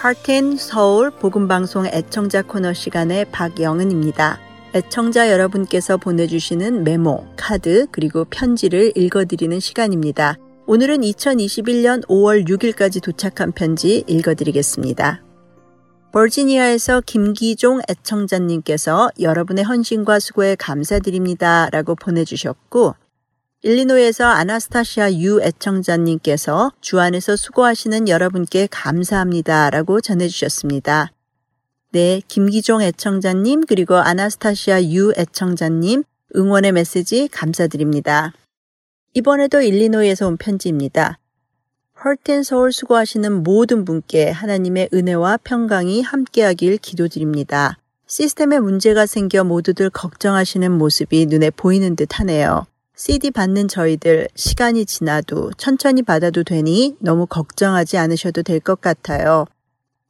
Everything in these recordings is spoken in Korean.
하트앤 서울 복음방송 애청자 코너 시간의 박영은입니다. 애청자 여러분께서 보내주시는 메모, 카드, 그리고 편지를 읽어드리는 시간입니다. 오늘은 2021년 5월 6일까지 도착한 편지 읽어드리겠습니다. 버지니아에서 김기종 애청자님께서 여러분의 헌신과 수고에 감사드립니다. 라고 보내주셨고, 일리노이에서 아나스타시아 유 애청자님께서 주 안에서 수고하시는 여러분께 감사합니다. 라고 전해주셨습니다. 네, 김기종 애청자님, 그리고 아나스타시아 유 애청자님, 응원의 메시지 감사드립니다. 이번에도 일리노이에서 온 편지입니다. 헐텐 서울 수고하시는 모든 분께 하나님의 은혜와 평강이 함께하길 기도드립니다. 시스템에 문제가 생겨 모두들 걱정하시는 모습이 눈에 보이는 듯 하네요. CD 받는 저희들 시간이 지나도 천천히 받아도 되니 너무 걱정하지 않으셔도 될 것 같아요.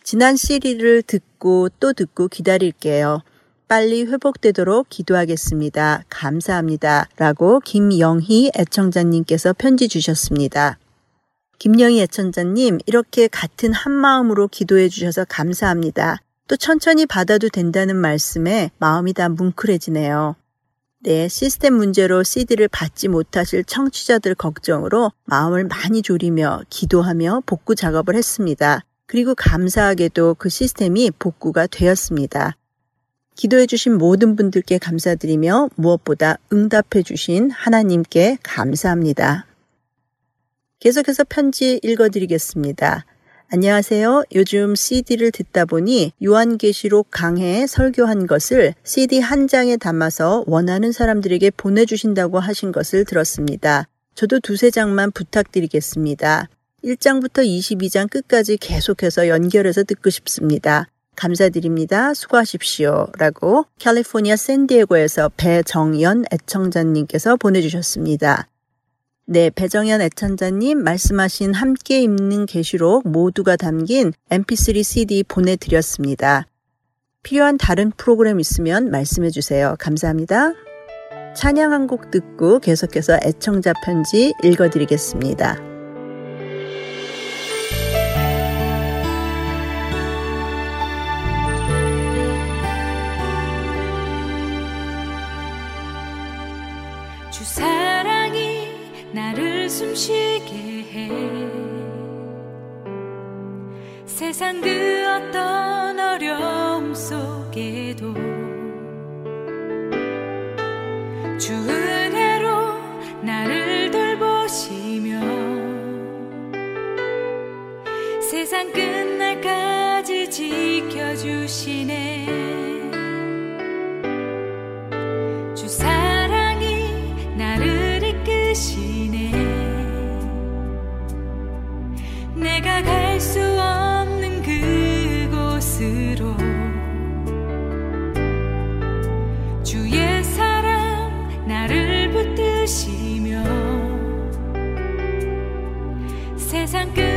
지난 CD를 듣고 또 듣고 기다릴게요. 빨리 회복되도록 기도하겠습니다. 감사합니다. 라고 김영희 애청자님께서 편지 주셨습니다. 김영희 애청자님, 이렇게 같은 한 마음으로 기도해 주셔서 감사합니다. 또 천천히 받아도 된다는 말씀에 마음이 다 뭉클해지네요. 네, 시스템 문제로 CD를 받지 못하실 청취자들 걱정으로 마음을 많이 졸이며 기도하며 복구 작업을 했습니다. 그리고 감사하게도 그 시스템이 복구가 되었습니다. 기도해 주신 모든 분들께 감사드리며 무엇보다 응답해 주신 하나님께 감사합니다. 계속해서 편지 읽어드리겠습니다. 안녕하세요. 요즘 CD를 듣다 보니 요한계시록 강해에 설교한 것을 CD 한 장에 담아서 원하는 사람들에게 보내주신다고 하신 것을 들었습니다. 저도 두세 장만 부탁드리겠습니다. 1장부터 22장 끝까지 계속해서 연결해서 듣고 싶습니다. 감사드립니다. 수고하십시오. 라고 캘리포니아 샌디에고에서 배정연 애청자님께서 보내주셨습니다. 네, 배정현 애청자님 말씀하신 함께 읽는 계시록 모두가 담긴 mp3 cd 보내드렸습니다. 필요한 다른 프로그램 있으면 말씀해 주세요. 감사합니다. 찬양 한 곡 듣고 계속해서 애청자 편지 읽어드리겠습니다. 세상 그 어떤 어려움 속에도 주 은혜로 나를 돌보시며 세상 끝날까지 지켜주시네. 주 사랑이 나를 이끄시네. 내가 갈 수 없는 주의 사랑 나를 붙드시며 세상 끝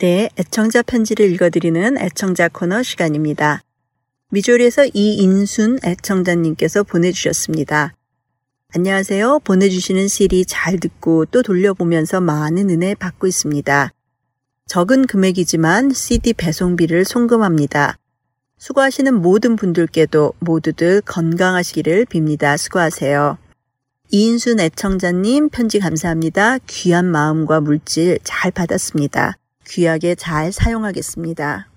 애청자 편지를 읽어드리는 애청자 코너 시간입니다. 미조리에서 이인순 애청자님께서 보내주셨습니다. 안녕하세요. 보내주시는 CD 잘 듣고 또 돌려보면서 많은 은혜 받고 있습니다. 적은 금액이지만 CD 배송비를 송금합니다. 수고하시는 모든 분들께도 모두들 건강하시기를 빕니다. 수고하세요. 이인순 애청자님 편지 감사합니다. 귀한 마음과 물질 잘 받았습니다. 귀하게 잘 사용하겠습니다.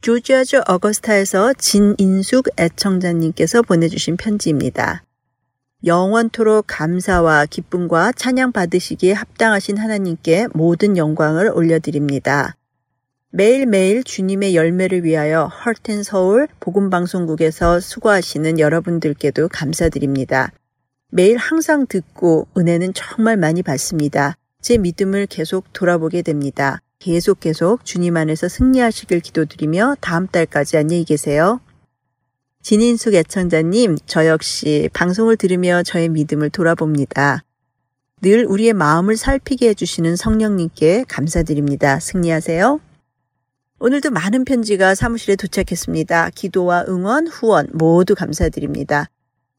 조지아주 어거스타에서 진인숙 애청자님께서 보내주신 편지입니다. 영원토록 감사와 기쁨과 찬양 받으시기에 합당하신 하나님께 모든 영광을 올려드립니다. 매일매일 주님의 열매를 위하여 헐텐 서울 복음방송국에서 수고하시는 여러분들께도 감사드립니다. 매일 항상 듣고 은혜는 정말 많이 받습니다. 제 믿음을 계속 돌아보게 됩니다. 계속 계속 주님 안에서 승리하시길 기도드리며 다음 달까지 안녕히 계세요. 진인숙 애청자님, 저 역시 방송을 들으며 저의 믿음을 돌아봅니다. 늘 우리의 마음을 살피게 해주시는 성령님께 감사드립니다. 승리하세요. 오늘도 많은 편지가 사무실에 도착했습니다. 기도와 응원, 후원 모두 감사드립니다.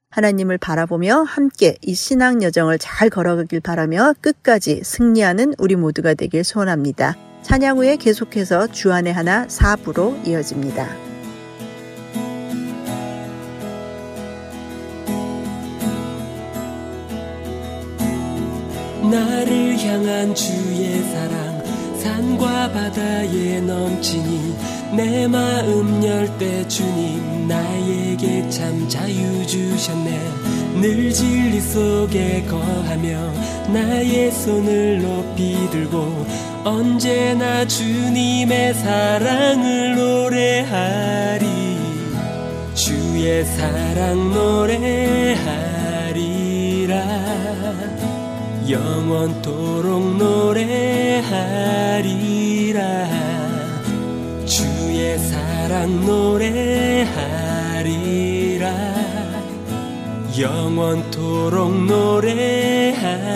하나님을 바라보며 함께 이 신앙 여정을 잘 걸어가길 바라며 끝까지 승리하는 우리 모두가 되길 소원합니다. 찬양 후에 계속해서 주안의 하나 4부로 이어집니다. 나를 향한 주의 사랑 산과 바다에 넘치니 내 마음 열 때 주님 나에게 참 자유 주셨네 늘 진리 속에 거하며 나의 손을 높이 들고 언제나 주님의 사랑을 노래하리. 주의 사랑 노래하리라. 영원토록 노래하리라. 주의 사랑 노래하리라. 영원토록 노래하리라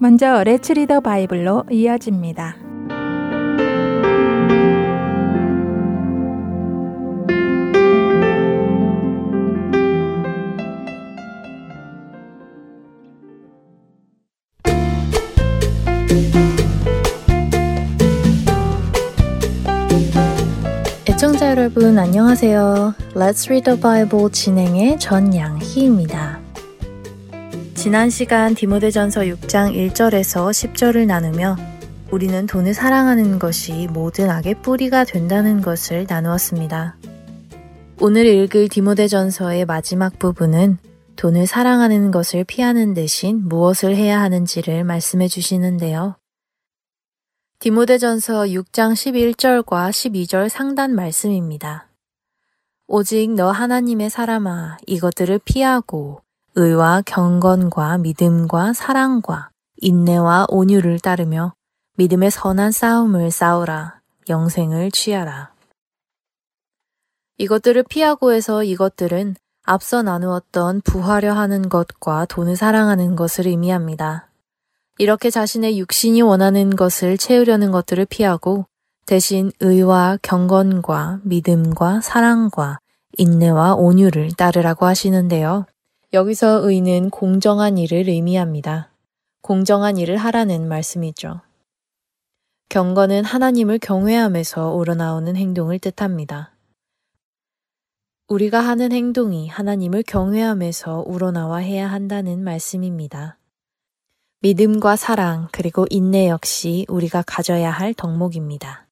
먼저 레츠 리더 바이블로 이어집니다. 애청자 여러분 안녕하세요. Let's Read the Bible 진행의 전양희입니다. 지난 시간 디모데전서 6장 1절에서 10절을 나누며 우리는 돈을 사랑하는 것이 모든 악의 뿌리가 된다는 것을 나누었습니다. 오늘 읽을 디모데전서의 마지막 부분은 돈을 사랑하는 것을 피하는 대신 무엇을 해야 하는지를 말씀해 주시는데요. 디모데전서 6장 11절과 12절 상단 말씀입니다. 오직 너 하나님의 사람아 이것들을 피하고 의와 경건과 믿음과 사랑과 인내와 온유를 따르며 믿음의 선한 싸움을 싸우라 영생을 취하라. 이것들을 피하고 해서 이것들은 앞서 나누었던 부하려 하는 것과 돈을 사랑하는 것을 의미합니다. 이렇게 자신의 육신이 원하는 것을 채우려는 것들을 피하고 대신 의와 경건과 믿음과 사랑과 인내와 온유를 따르라고 하시는데요. 여기서 의는 공정한 일을 의미합니다. 공정한 일을 하라는 말씀이죠. 경건은 하나님을 경외함에서 우러나오는 행동을 뜻합니다. 우리가 하는 행동이 하나님을 경외함에서 우러나와 해야 한다는 말씀입니다. 믿음과 사랑 그리고 인내 역시 우리가 가져야 할 덕목입니다.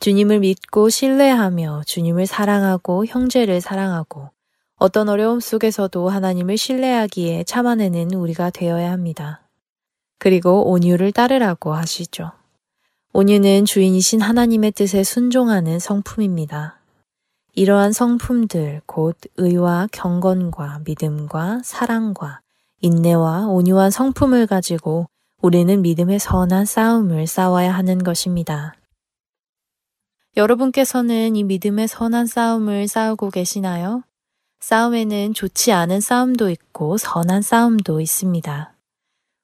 주님을 믿고 신뢰하며 주님을 사랑하고 형제를 사랑하고 어떤 어려움 속에서도 하나님을 신뢰하기에 참아내는 우리가 되어야 합니다. 그리고 온유를 따르라고 하시죠. 온유는 주인이신 하나님의 뜻에 순종하는 성품입니다. 이러한 성품들 곧 의와 경건과 믿음과 사랑과 인내와 온유한 성품을 가지고 우리는 믿음의 선한 싸움을 싸워야 하는 것입니다. 여러분께서는 이 믿음의 선한 싸움을 싸우고 계시나요? 싸움에는 좋지 않은 싸움도 있고 선한 싸움도 있습니다.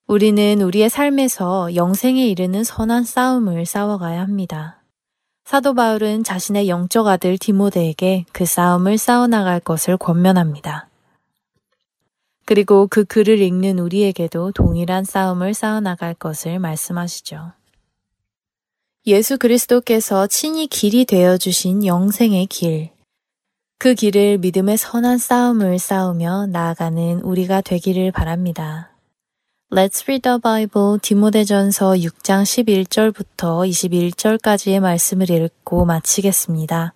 우리는 우리의 삶에서 영생에 이르는 선한 싸움을 싸워가야 합니다. 사도 바울은 자신의 영적 아들 디모데에게 그 싸움을 싸워나갈 것을 권면합니다. 그리고 그 글을 읽는 우리에게도 동일한 싸움을 쌓아나갈 것을 말씀하시죠. 예수 그리스도께서 친히 길이 되어 주신 영생의 길. 그 길을 믿음의 선한 싸움을 싸우며 나아가는 우리가 되기를 바랍니다. Let's read the Bible 디모데전서 6장 11절부터 21절까지의 말씀을 읽고 마치겠습니다.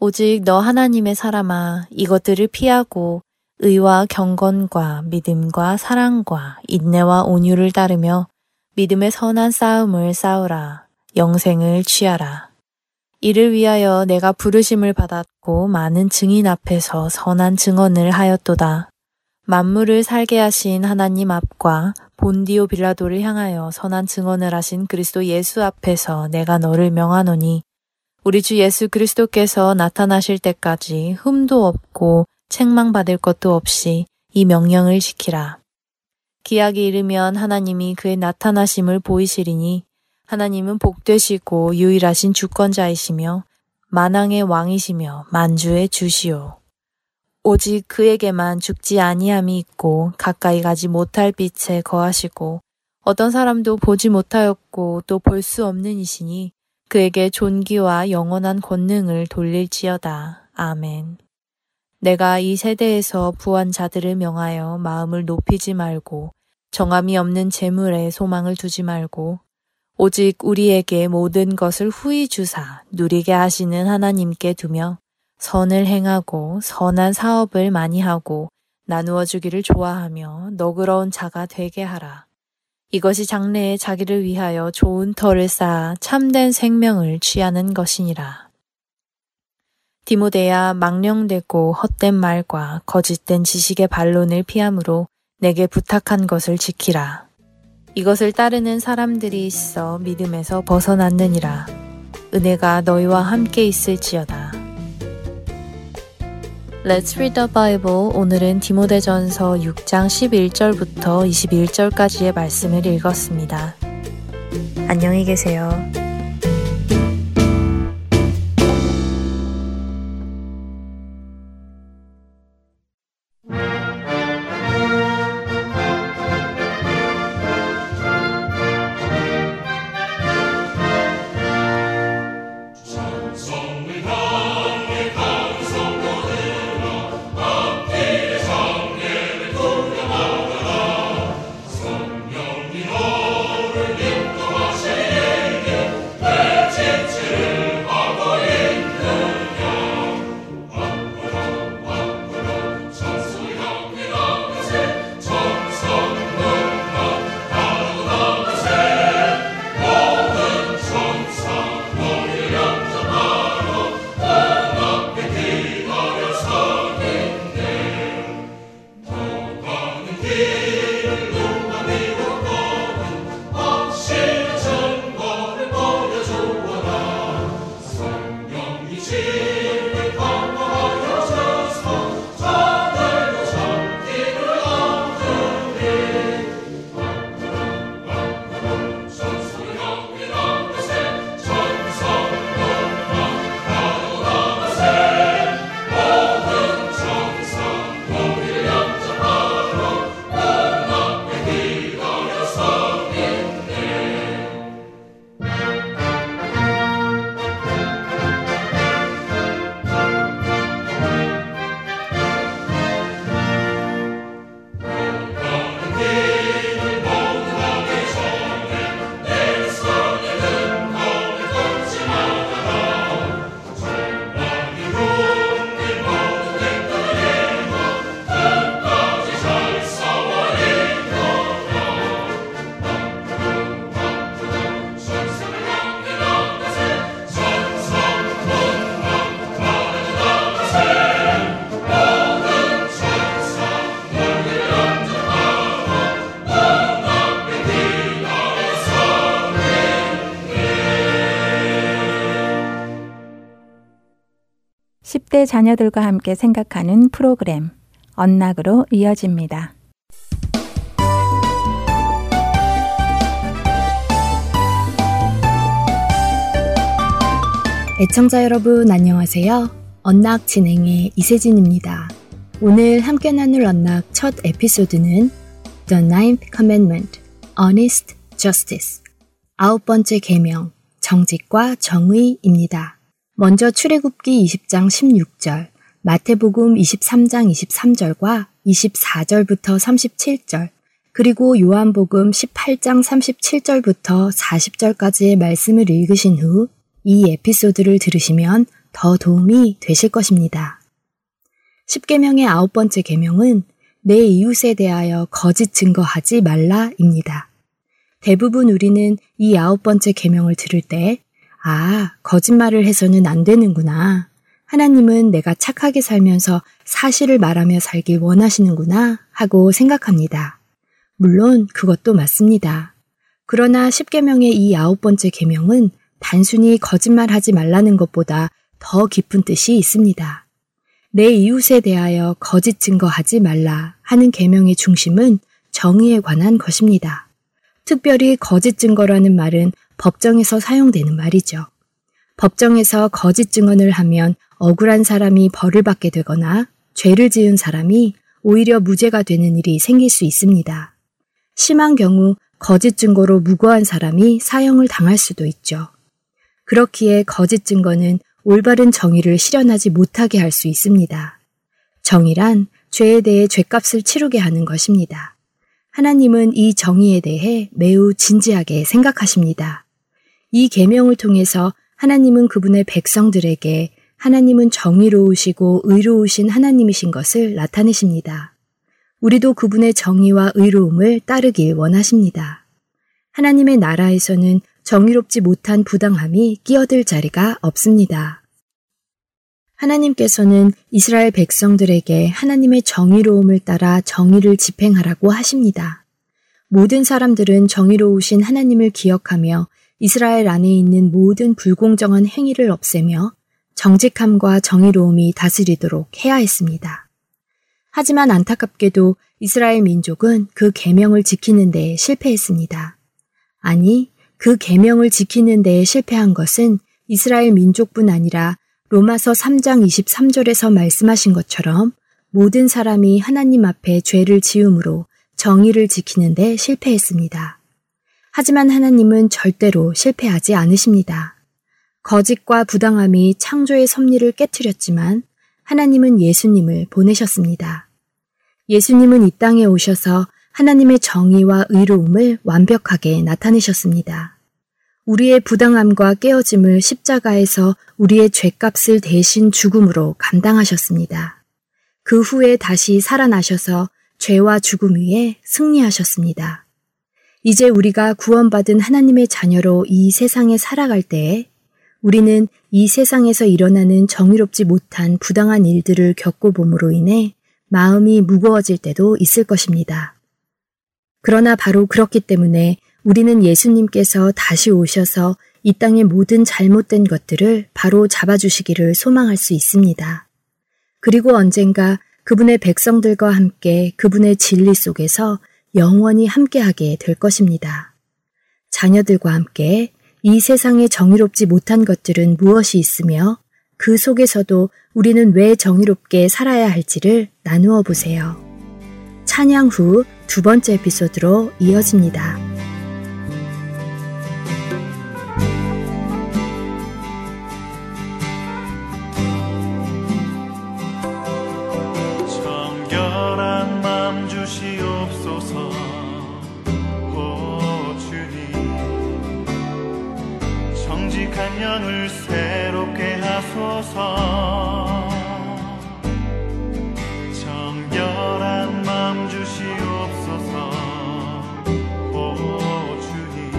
오직 너 하나님의 사람아 이것들을 피하고 의와 경건과 믿음과 사랑과 인내와 온유를 따르며 믿음의 선한 싸움을 싸우라. 영생을 취하라. 이를 위하여 내가 부르심을 받았고 많은 증인 앞에서 선한 증언을 하였도다. 만물을 살게 하신 하나님 앞과 본디오 빌라도를 향하여 선한 증언을 하신 그리스도 예수 앞에서 내가 너를 명하노니 우리 주 예수 그리스도께서 나타나실 때까지 흠도 없고 책망받을 것도 없이 이 명령을 지키라. 기약이 이르면 하나님이 그의 나타나심을 보이시리니 하나님은 복되시고 유일하신 주권자이시며 만왕의 왕이시며 만주의 주시오. 오직 그에게만 죽지 아니함이 있고 가까이 가지 못할 빛에 거하시고 어떤 사람도 보지 못하였고 또 볼 수 없는 이시니 그에게 존귀와 영원한 권능을 돌릴지어다. 아멘. 내가 이 세대에서 부한 자들을 명하여 마음을 높이지 말고 정함이 없는 재물에 소망을 두지 말고 오직 우리에게 모든 것을 후히 주사 누리게 하시는 하나님께 두며 선을 행하고 선한 사업을 많이 하고 나누어 주기를 좋아하며 너그러운 자가 되게 하라. 이것이 장래에 자기를 위하여 좋은 터를 쌓아 참된 생명을 취하는 것이니라. 디모데야 망령되고 헛된 말과 거짓된 지식의 반론을 피함으로 내게 부탁한 것을 지키라. 이것을 따르는 사람들이 있어 믿음에서 벗어났느니라. 은혜가 너희와 함께 있을지어다. Let's read the Bible. 오늘은 디모데전서 6장 11절부터 21절까지의 말씀을 읽었습니다. 안녕히 계세요. 자녀들과 함께 생각하는 프로그램 언락으로 이어집니다. 애청자 여러분 안녕하세요. 언락 진행의 이세진입니다. 오늘 함께 나눌 언락 첫 에피소드는 The Ninth Commandment, Honest Justice, 아홉 번째 계명, 정직과 정의입니다. 먼저 출애굽기 20장 16절, 마태복음 23장 23절과 24절부터 37절, 그리고 요한복음 18장 37절부터 40절까지의 말씀을 읽으신 후 이 에피소드를 들으시면 더 도움이 되실 것입니다. 10계명의 아홉 번째 계명은 내 이웃에 대하여 거짓 증거하지 말라입니다. 대부분 우리는 이 아홉 번째 계명을 들을 때 아, 거짓말을 해서는 안 되는구나. 하나님은 내가 착하게 살면서 사실을 말하며 살길 원하시는구나 하고 생각합니다. 물론 그것도 맞습니다. 그러나 10계명의 이 아홉 번째 계명은 단순히 거짓말하지 말라는 것보다 더 깊은 뜻이 있습니다. 내 이웃에 대하여 거짓 증거하지 말라 하는 계명의 중심은 정의에 관한 것입니다. 특별히 거짓 증거라는 말은 법정에서 사용되는 말이죠. 법정에서 거짓 증언을 하면 억울한 사람이 벌을 받게 되거나 죄를 지은 사람이 오히려 무죄가 되는 일이 생길 수 있습니다. 심한 경우 거짓 증거로 무고한 사람이 사형을 당할 수도 있죠. 그렇기에 거짓 증거는 올바른 정의를 실현하지 못하게 할 수 있습니다. 정의란 죄에 대해 죄값을 치르게 하는 것입니다. 하나님은 이 정의에 대해 매우 진지하게 생각하십니다. 이 계명을 통해서 하나님은 그분의 백성들에게 하나님은 정의로우시고 의로우신 하나님이신 것을 나타내십니다. 우리도 그분의 정의와 의로움을 따르길 원하십니다. 하나님의 나라에서는 정의롭지 못한 부당함이 끼어들 자리가 없습니다. 하나님께서는 이스라엘 백성들에게 하나님의 정의로움을 따라 정의를 집행하라고 하십니다. 모든 사람들은 정의로우신 하나님을 기억하며 이스라엘 안에 있는 모든 불공정한 행위를 없애며 정직함과 정의로움이 다스리도록 해야 했습니다. 하지만 안타깝게도 이스라엘 민족은 그 계명을 지키는 데 실패했습니다. 아니, 그 계명을 지키는 데에 실패한 것은 이스라엘 민족뿐 아니라 로마서 3장 23절에서 말씀하신 것처럼 모든 사람이 하나님 앞에 죄를 지음으로 정의를 지키는 데 실패했습니다. 하지만 하나님은 절대로 실패하지 않으십니다. 거짓과 부당함이 창조의 섭리를 깨뜨렸지만 하나님은 예수님을 보내셨습니다. 예수님은 이 땅에 오셔서 하나님의 정의와 의로움을 완벽하게 나타내셨습니다. 우리의 부당함과 깨어짐을 십자가에서 우리의 죄값을 대신 죽음으로 감당하셨습니다. 그 후에 다시 살아나셔서 죄와 죽음 위에 승리하셨습니다. 이제 우리가 구원받은 하나님의 자녀로 이 세상에 살아갈 때에 우리는 이 세상에서 일어나는 정의롭지 못한 부당한 일들을 겪고봄으로 인해 마음이 무거워질 때도 있을 것입니다. 그러나 바로 그렇기 때문에 우리는 예수님께서 다시 오셔서 이 땅의 모든 잘못된 것들을 바로 잡아주시기를 소망할 수 있습니다. 그리고 언젠가 그분의 백성들과 함께 그분의 진리 속에서 영원히 함께하게 될 것입니다. 자녀들과 함께 이 세상에 정의롭지 못한 것들은 무엇이 있으며 그 속에서도 우리는 왜 정의롭게 살아야 할지를 나누어 보세요. 찬양 후 두 번째 에피소드로 이어집니다. 새롭게 하소서. 정결한 마음 주시옵소서. 오 주님.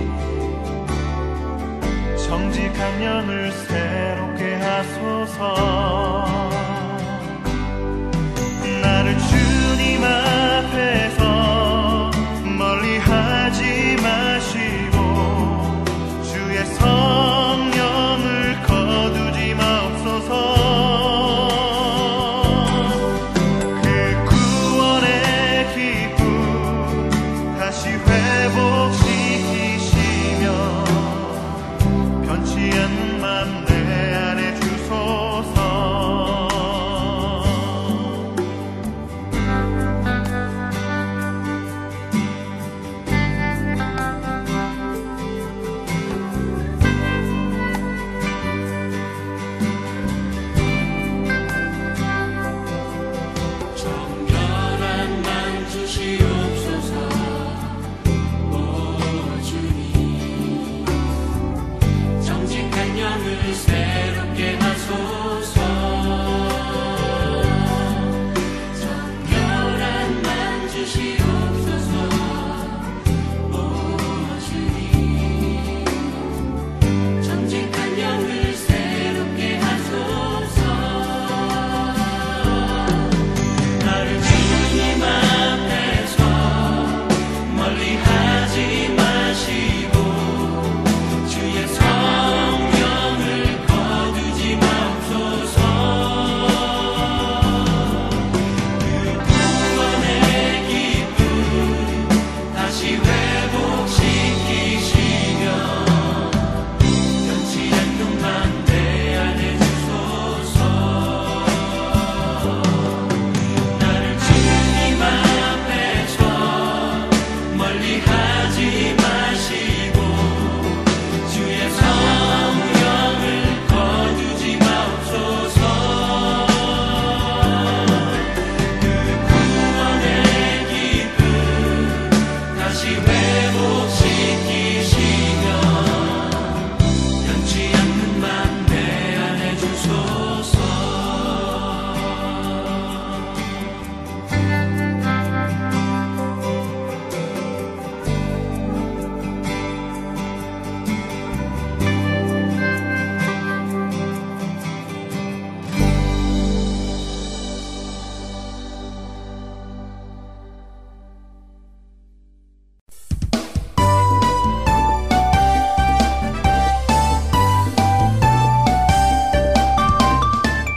정직한 년을 새롭게 하소서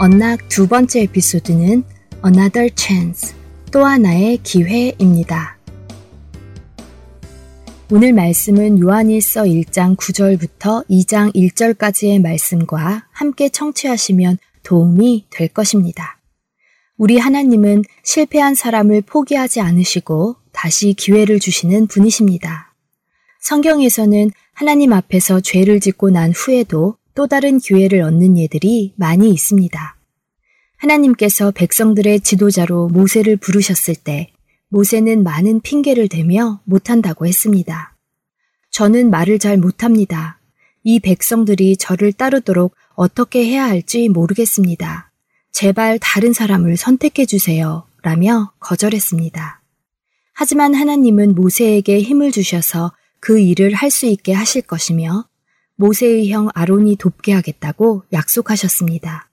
언락 두 번째 에피소드는 Another Chance, 또 하나의 기회입니다. 오늘 말씀은 요한일서 1장 9절부터 2장 1절까지의 말씀과 함께 청취하시면 도움이 될 것입니다. 우리 하나님은 실패한 사람을 포기하지 않으시고 다시 기회를 주시는 분이십니다. 성경에서는 하나님 앞에서 죄를 짓고 난 후에도 또 다른 기회를 얻는 예들이 많이 있습니다. 하나님께서 백성들의 지도자로 모세를 부르셨을 때 모세는 많은 핑계를 대며 못한다고 했습니다. 저는 말을 잘 못합니다. 이 백성들이 저를 따르도록 어떻게 해야 할지 모르겠습니다. 제발 다른 사람을 선택해 주세요. 라며 거절했습니다. 하지만 하나님은 모세에게 힘을 주셔서 그 일을 할 수 있게 하실 것이며 모세의 형 아론이 돕게 하겠다고 약속하셨습니다.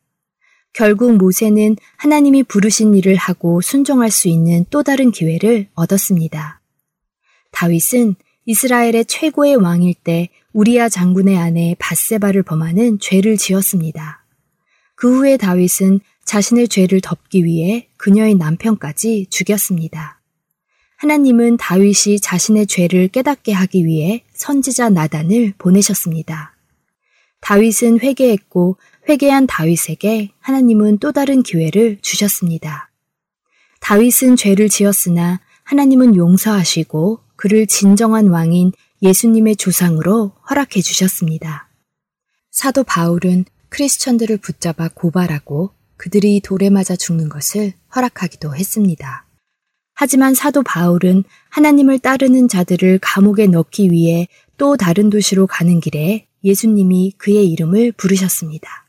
결국 모세는 하나님이 부르신 일을 하고 순종할 수 있는 또 다른 기회를 얻었습니다. 다윗은 이스라엘의 최고의 왕일 때 우리야 장군의 아내 바세바를 범하는 죄를 지었습니다. 그 후에 다윗은 자신의 죄를 덮기 위해 그녀의 남편까지 죽였습니다. 하나님은 다윗이 자신의 죄를 깨닫게 하기 위해 선지자 나단을 보내셨습니다. 다윗은 회개했고 회개한 다윗에게 하나님은 또 다른 기회를 주셨습니다. 다윗은 죄를 지었으나 하나님은 용서하시고 그를 진정한 왕인 예수님의 조상으로 허락해 주셨습니다. 사도 바울은 크리스천들을 붙잡아 고발하고 그들이 돌에 맞아 죽는 것을 허락하기도 했습니다. 하지만 사도 바울은 하나님을 따르는 자들을 감옥에 넣기 위해 또 다른 도시로 가는 길에 예수님이 그의 이름을 부르셨습니다.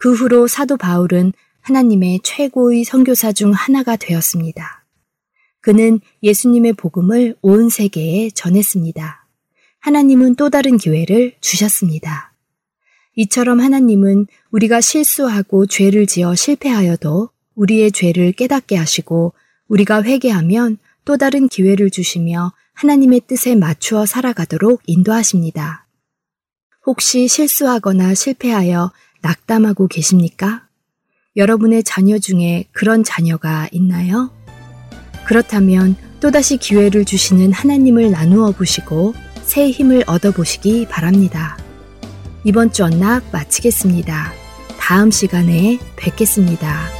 그 후로 사도 바울은 하나님의 최고의 선교사 중 하나가 되었습니다. 그는 예수님의 복음을 온 세계에 전했습니다. 하나님은 또 다른 기회를 주셨습니다. 이처럼 하나님은 우리가 실수하고 죄를 지어 실패하여도 우리의 죄를 깨닫게 하시고 우리가 회개하면 또 다른 기회를 주시며 하나님의 뜻에 맞추어 살아가도록 인도하십니다. 혹시 실수하거나 실패하여 낙담하고 계십니까? 여러분의 자녀 중에 그런 자녀가 있나요? 그렇다면 또다시 기회를 주시는 하나님을 나누어 보시고 새 힘을 얻어 보시기 바랍니다. 이번 주 언락 마치겠습니다. 다음 시간에 뵙겠습니다.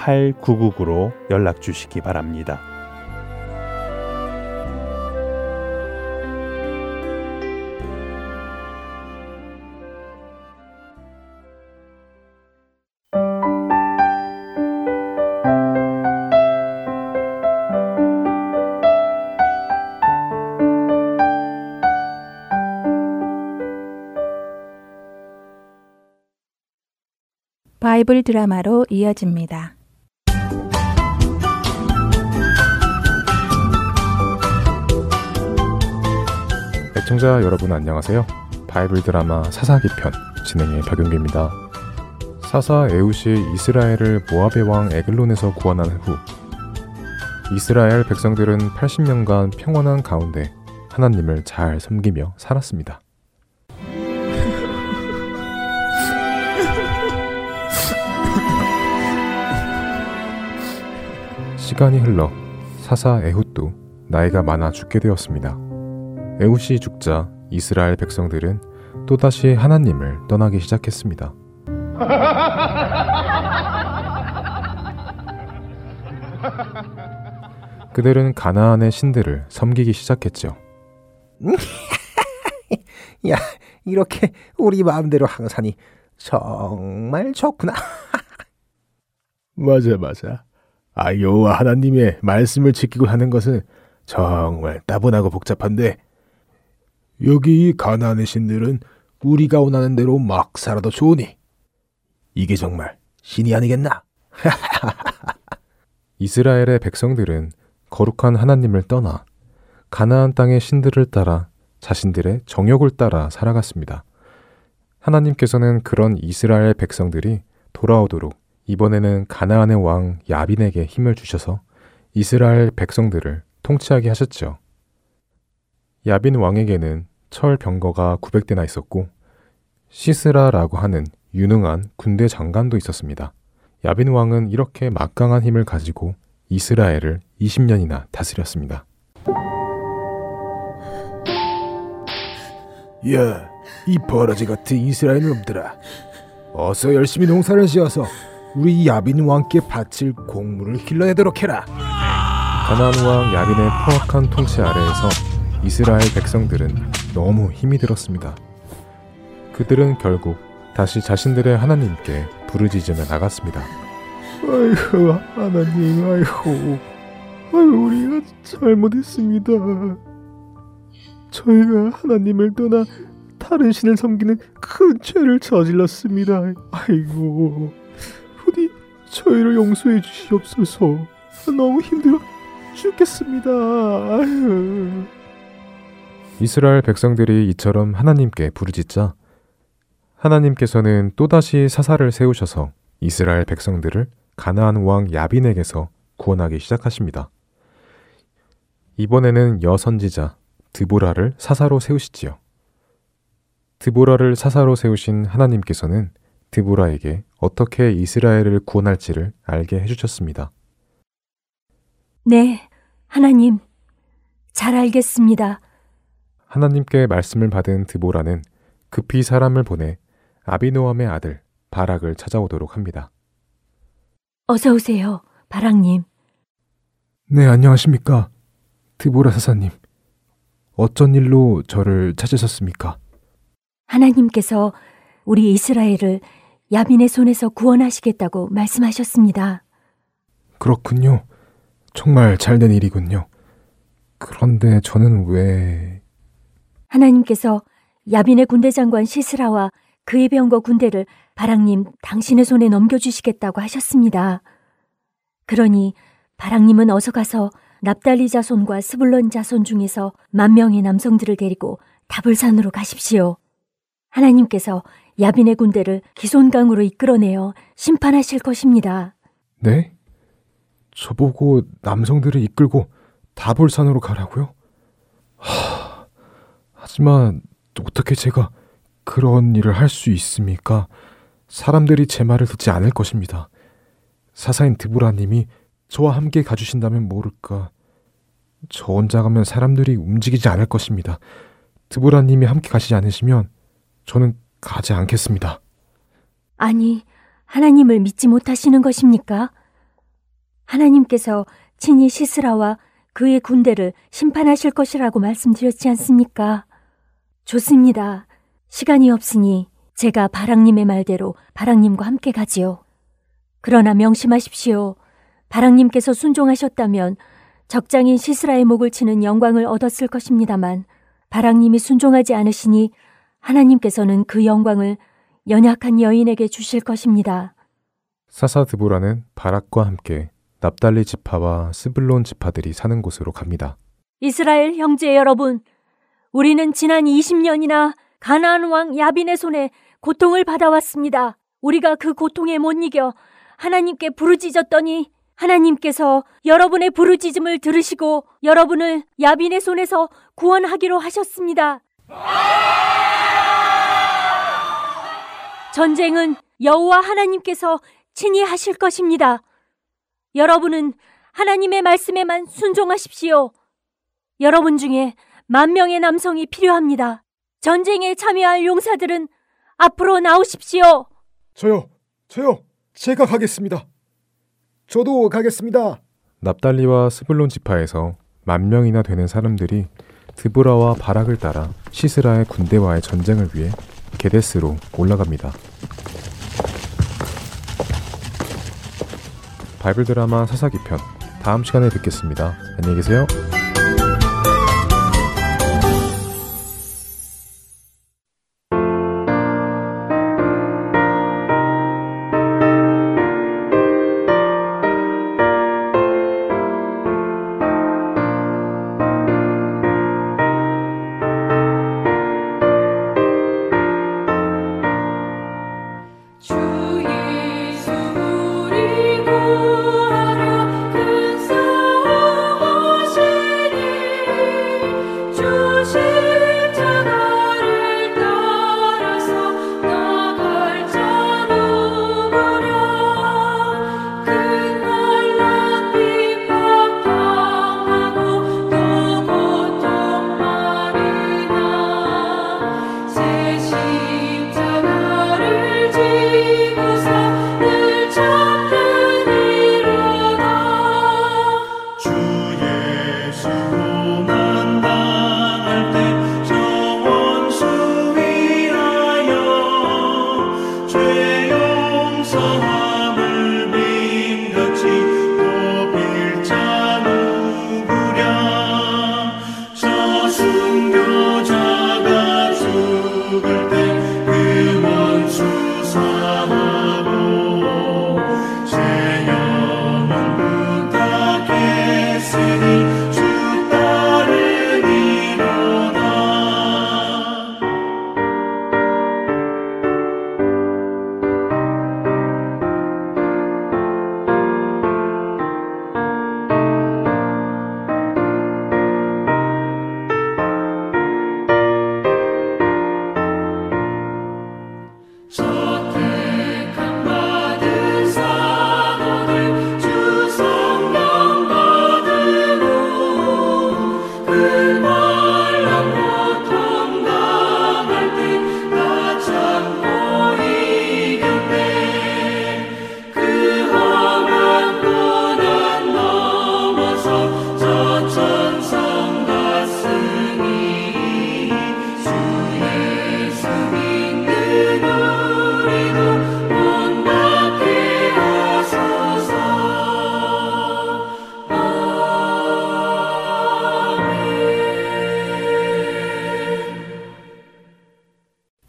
602-866-8999로 연락 주시기 바랍니다. 바이블 드라마로 이어집니다. 애청자 여러분 안녕하세요. 바이블 드라마 사사기 편 진행의 박용규입니다. 사사 에훗이 이스라엘을 모압의 왕 에글론에서 구원한 후 이스라엘 백성들은 80년간 평온한 가운데 하나님을 잘 섬기며 살았습니다. 시간이 흘러 사사 에훗도 나이가 많아 죽게 되었습니다. 에훗이 죽자 이스라엘 백성들은 또다시 하나님을 떠나기 시작했습니다. 그들은 가나안의 신들을 섬기기 시작했죠. 야, 이렇게 우리 마음대로 항사니 정말 좋구나. 맞아, 맞아. 아, 여호와 하나님의 말씀을 지키고 하는 것은 정말 따분하고 복잡한데 여기 이 가나안의 신들은 우리가 원하는 대로 막 살아도 좋으니 이게 정말 신이 아니겠나? 이스라엘의 백성들은 거룩한 하나님을 떠나 가나안 땅의 신들을 따라 자신들의 정욕을 따라 살아갔습니다. 하나님께서는 그런 이스라엘 백성들이 돌아오도록 이번에는 가나안의 왕 야빈에게 힘을 주셔서 이스라엘 백성들을 통치하게 하셨죠. 야빈 왕에게는 철 병거가 900대나 있었고 시스라라고 하는 유능한 군대 장관도 있었습니다. 야빈 왕은 이렇게 막강한 힘을 가지고 이스라엘을 20년이나 다스렸습니다. 야, 이 버러지 같은 이스라엘 놈들아. 어서 열심히 농사를 지어서 우리 야빈 왕께 바칠 곡물을 길러내도록 해라. 가나안 왕 야빈의 포악한 통치 아래에서 이스라엘 백성들은 너무 힘이 들었습니다. 그들은 결국 다시 자신들의 하나님께 부르짖으며 나갔습니다. 아이고 하나님, 아이고, 아이고 우리가 잘못했습니다. 저희가 하나님을 떠나 다른 신을 섬기는 큰 죄를 저질렀습니다. 아이고, 부디 저희를 용서해 주시옵소서. 너무 힘들어 죽겠습니다. 아유. 이스라엘 백성들이 이처럼 하나님께 부르짖자 하나님께서는 또다시 사사를 세우셔서 이스라엘 백성들을 가나안 왕 야빈에게서 구원하기 시작하십니다. 이번에는 여선지자 드보라를 사사로 세우시지요. 드보라를 사사로 세우신 하나님께서는 드보라에게 어떻게 이스라엘을 구원할지를 알게 해주셨습니다. 네, 하나님. 잘 알겠습니다. 하나님께 말씀을 받은 드보라는 급히 사람을 보내 아비노함의 아들 바락을 찾아오도록 합니다. 어서 오세요, 바락님. 네, 안녕하십니까. 드보라 사사님. 어쩐 일로 저를 찾으셨습니까? 하나님께서 우리 이스라엘을 야빈의 손에서 구원하시겠다고 말씀하셨습니다. 그렇군요. 정말 잘된 일이군요. 그런데 저는 왜... 하나님께서 야빈의 군대 장관 시스라와 그의 병거 군대를 바락님 당신의 손에 넘겨주시겠다고 하셨습니다. 그러니 바락님은 어서 가서 납달리 자손과 스불론 자손 중에서 만 명의 남성들을 데리고 다불산으로 가십시오. 하나님께서 야빈의 군대를 기손강으로 이끌어내어 심판하실 것입니다. 네? 저보고 남성들을 이끌고 다볼산으로 가라고요? 하... 하지만 어떻게 제가 그런 일을 할 수 있습니까? 사람들이 제 말을 듣지 않을 것입니다. 사사인 드보라님이 저와 함께 가주신다면 모를까. 저 혼자 가면 사람들이 움직이지 않을 것입니다. 드보라님이 함께 가시지 않으시면 저는 가지 않겠습니다. 아니, 하나님을 믿지 못하시는 것입니까? 하나님께서 친히 시스라와 그의 군대를 심판하실 것이라고 말씀드렸지 않습니까? 좋습니다. 시간이 없으니 제가 바랑님의 말대로 바랑님과 함께 가지요. 그러나 명심하십시오. 바랑님께서 순종하셨다면 적장인 시스라의 목을 치는 영광을 얻었을 것입니다만 바랑님이 순종하지 않으시니 하나님께서는 그 영광을 연약한 여인에게 주실 것입니다. 사사 드보라는 바락과 함께 납달리 지파와 스불론 지파들이 사는 곳으로 갑니다. 이스라엘 형제 여러분, 우리는 지난 20년이나 가나안 왕 야빈의 손에 고통을 받아왔습니다. 우리가 그 고통에 못 이겨 하나님께 부르짖었더니 하나님께서 여러분의 부르짖음을 들으시고 여러분을 야빈의 손에서 구원하기로 하셨습니다. 전쟁은 여호와 하나님께서 친히 하실 것입니다. 여러분은 하나님의 말씀에만 순종하십시오. 여러분 중에 만 명의 남성이 필요합니다. 전쟁에 참여할 용사들은 앞으로 나오십시오. 저요, 저요, 제가 가겠습니다. 저도 가겠습니다. 납달리와 스불론 지파에서 만 명이나 되는 사람들이 드보라와 바락을 따라 시스라의 군대와의 전쟁을 위해 게데스로 올라갑니다. 바이블 드라마 사사기 편 다음 시간에 듣겠습니다. 안녕히 계세요.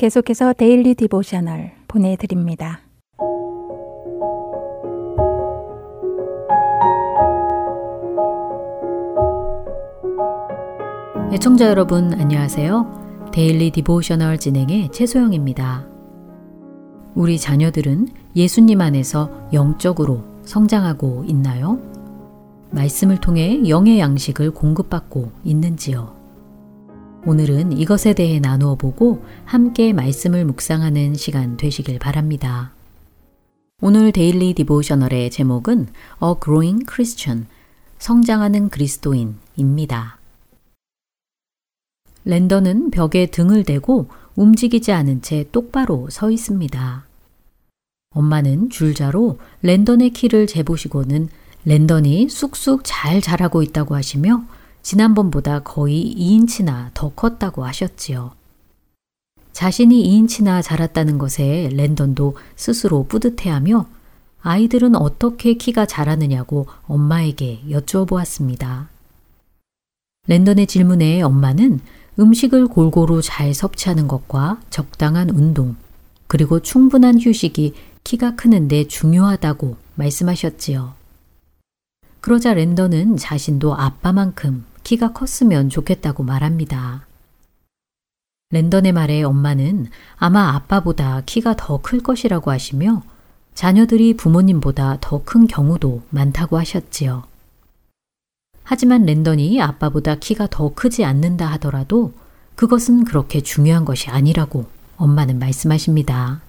계속해서 Daily Devotional 보내드립니다. 애청자 여러분 안녕하세요. Daily Devotional 진행의 최소영입니다. 우리 자녀들은 예수님 안에서 영적으로 성장하고 있나요? 말씀을 통해 영의 양식을 공급받고 있는지요? 오늘은 이것에 대해 나누어 보고 함께 말씀을 묵상하는 시간 되시길 바랍니다. 오늘 Daily Devotional의 제목은 A Growing Christian, 성장하는 그리스도인입니다. 랜던은 벽에 등을 대고 움직이지 않은 채 똑바로 서 있습니다. 엄마는 줄자로 랜던의 키를 재보시고는 랜던이 쑥쑥 잘 자라고 있다고 하시며 지난번보다 거의 2인치나 더 컸다고 하셨지요. 자신이 2인치나 자랐다는 것에 랜던도 스스로 뿌듯해하며 아이들은 어떻게 키가 자라느냐고 엄마에게 여쭈어 보았습니다. 랜던의 질문에 엄마는 음식을 골고루 잘 섭취하는 것과 적당한 운동, 그리고 충분한 휴식이 키가 크는데 중요하다고 말씀하셨지요. 그러자 랜던은 자신도 아빠만큼 키가 컸으면 좋겠다고 말합니다. 랜던의 말에 엄마는 아마 아빠보다 키가 더 클 것이라고 하시며 자녀들이 부모님보다 더 큰 경우도 많다고 하셨지요. 하지만 랜던이 아빠보다 키가 더 크지 않는다 하더라도 그것은 그렇게 중요한 것이 아니라고 엄마는 말씀하십니다.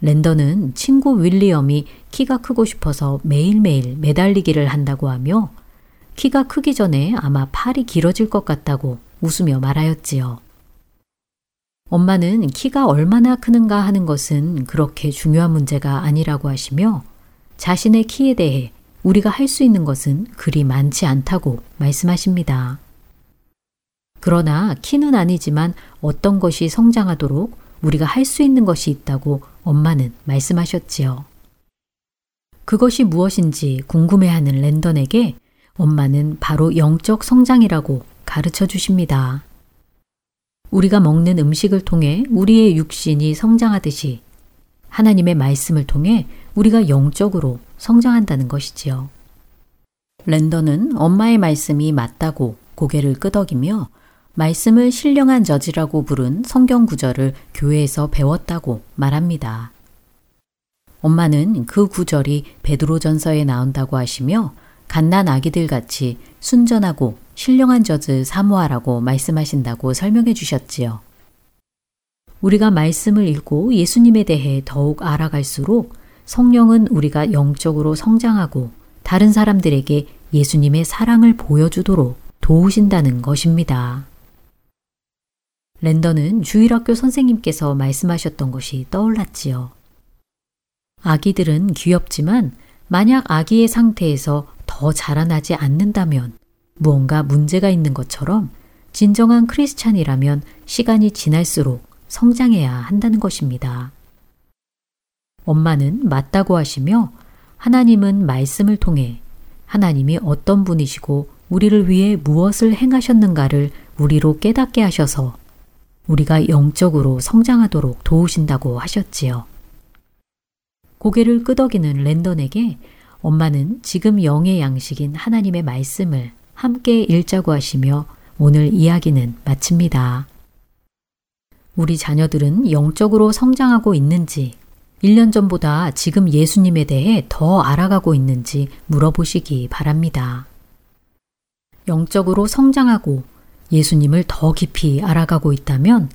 랜던은 친구 윌리엄이 키가 크고 싶어서 매일매일 매달리기를 한다고 하며 키가 크기 전에 아마 팔이 길어질 것 같다고 웃으며 말하였지요. 엄마는 키가 얼마나 크는가 하는 것은 그렇게 중요한 문제가 아니라고 하시며 자신의 키에 대해 우리가 할 수 있는 것은 그리 많지 않다고 말씀하십니다. 그러나 키는 아니지만 어떤 것이 성장하도록 우리가 할 수 있는 것이 있다고 엄마는 말씀하셨지요. 그것이 무엇인지 궁금해하는 랜던에게 엄마는 바로 영적 성장이라고 가르쳐 주십니다. 우리가 먹는 음식을 통해 우리의 육신이 성장하듯이 하나님의 말씀을 통해 우리가 영적으로 성장한다는 것이지요. 랜던은 엄마의 말씀이 맞다고 고개를 끄덕이며 말씀을 신령한 저지라고 부른 성경 구절을 교회에서 배웠다고 말합니다. 엄마는 그 구절이 베드로전서에 나온다고 하시며 갓난 아기들 같이 순전하고 신령한 젖을 사모하라고 말씀하신다고 설명해 주셨지요. 우리가 말씀을 읽고 예수님에 대해 더욱 알아갈수록 성령은 우리가 영적으로 성장하고 다른 사람들에게 예수님의 사랑을 보여주도록 도우신다는 것입니다. 랜더는 주일학교 선생님께서 말씀하셨던 것이 떠올랐지요. 아기들은 귀엽지만 만약 아기의 상태에서 더 자라나지 않는다면 무언가 문제가 있는 것처럼 진정한 크리스찬이라면 시간이 지날수록 성장해야 한다는 것입니다. 엄마는 맞다고 하시며 하나님은 말씀을 통해 하나님이 어떤 분이시고 우리를 위해 무엇을 행하셨는가를 우리로 깨닫게 하셔서 우리가 영적으로 성장하도록 도우신다고 하셨지요. 고개를 끄덕이는 랜던에게 엄마는 지금 영의 양식인 하나님의 말씀을 함께 읽자고 하시며 오늘 이야기는 마칩니다. 우리 자녀들은 영적으로 성장하고 있는지 1년 전보다 지금 예수님에 대해 더 알아가고 있는지 물어보시기 바랍니다. 영적으로 성장하고 예수님을 더 깊이 알아가고 있다면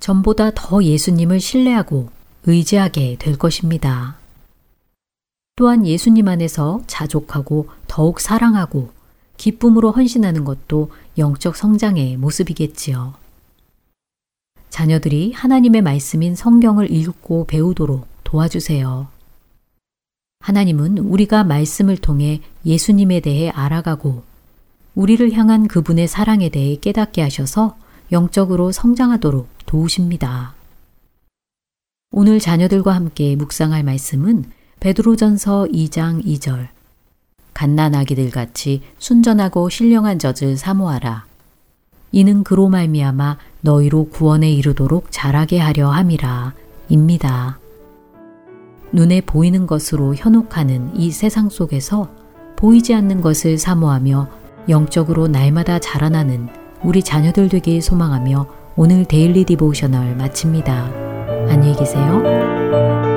전보다 더 예수님을 신뢰하고 의지하게 될 것입니다. 또한 예수님 안에서 자족하고 더욱 사랑하고 기쁨으로 헌신하는 것도 영적 성장의 모습이겠지요. 자녀들이 하나님의 말씀인 성경을 읽고 배우도록 도와주세요. 하나님은 우리가 말씀을 통해 예수님에 대해 알아가고 우리를 향한 그분의 사랑에 대해 깨닫게 하셔서 영적으로 성장하도록 도우십니다. 오늘 자녀들과 함께 묵상할 말씀은 베드로전서 2장 2절 갓난아기들 같이 순전하고 신령한 젖을 사모하라. 이는 그로 말미암아 너희로 구원에 이르도록 자라게 하려 함이라. 입니다. 눈에 보이는 것으로 현혹하는 이 세상 속에서 보이지 않는 것을 사모하며 영적으로 날마다 자라나는 우리 자녀들 되길 소망하며 오늘 Daily Devotional 마칩니다. 안녕히 계세요.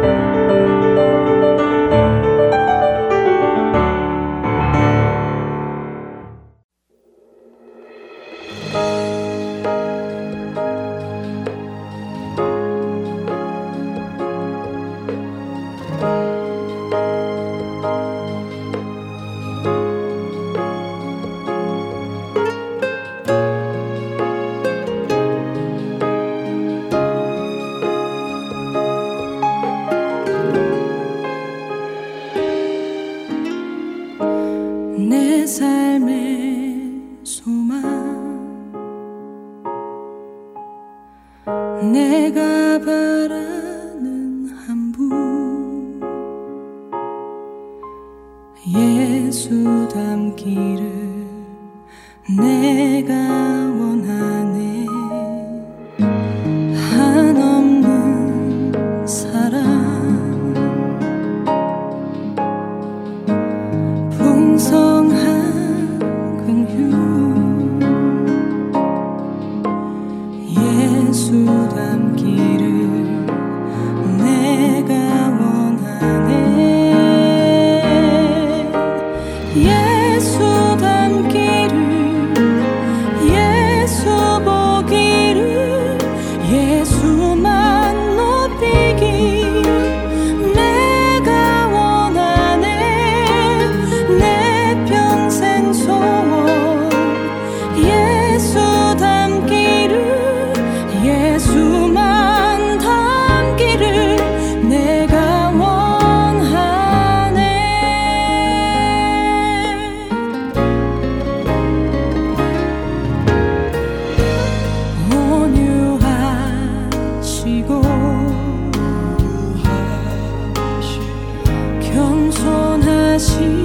情。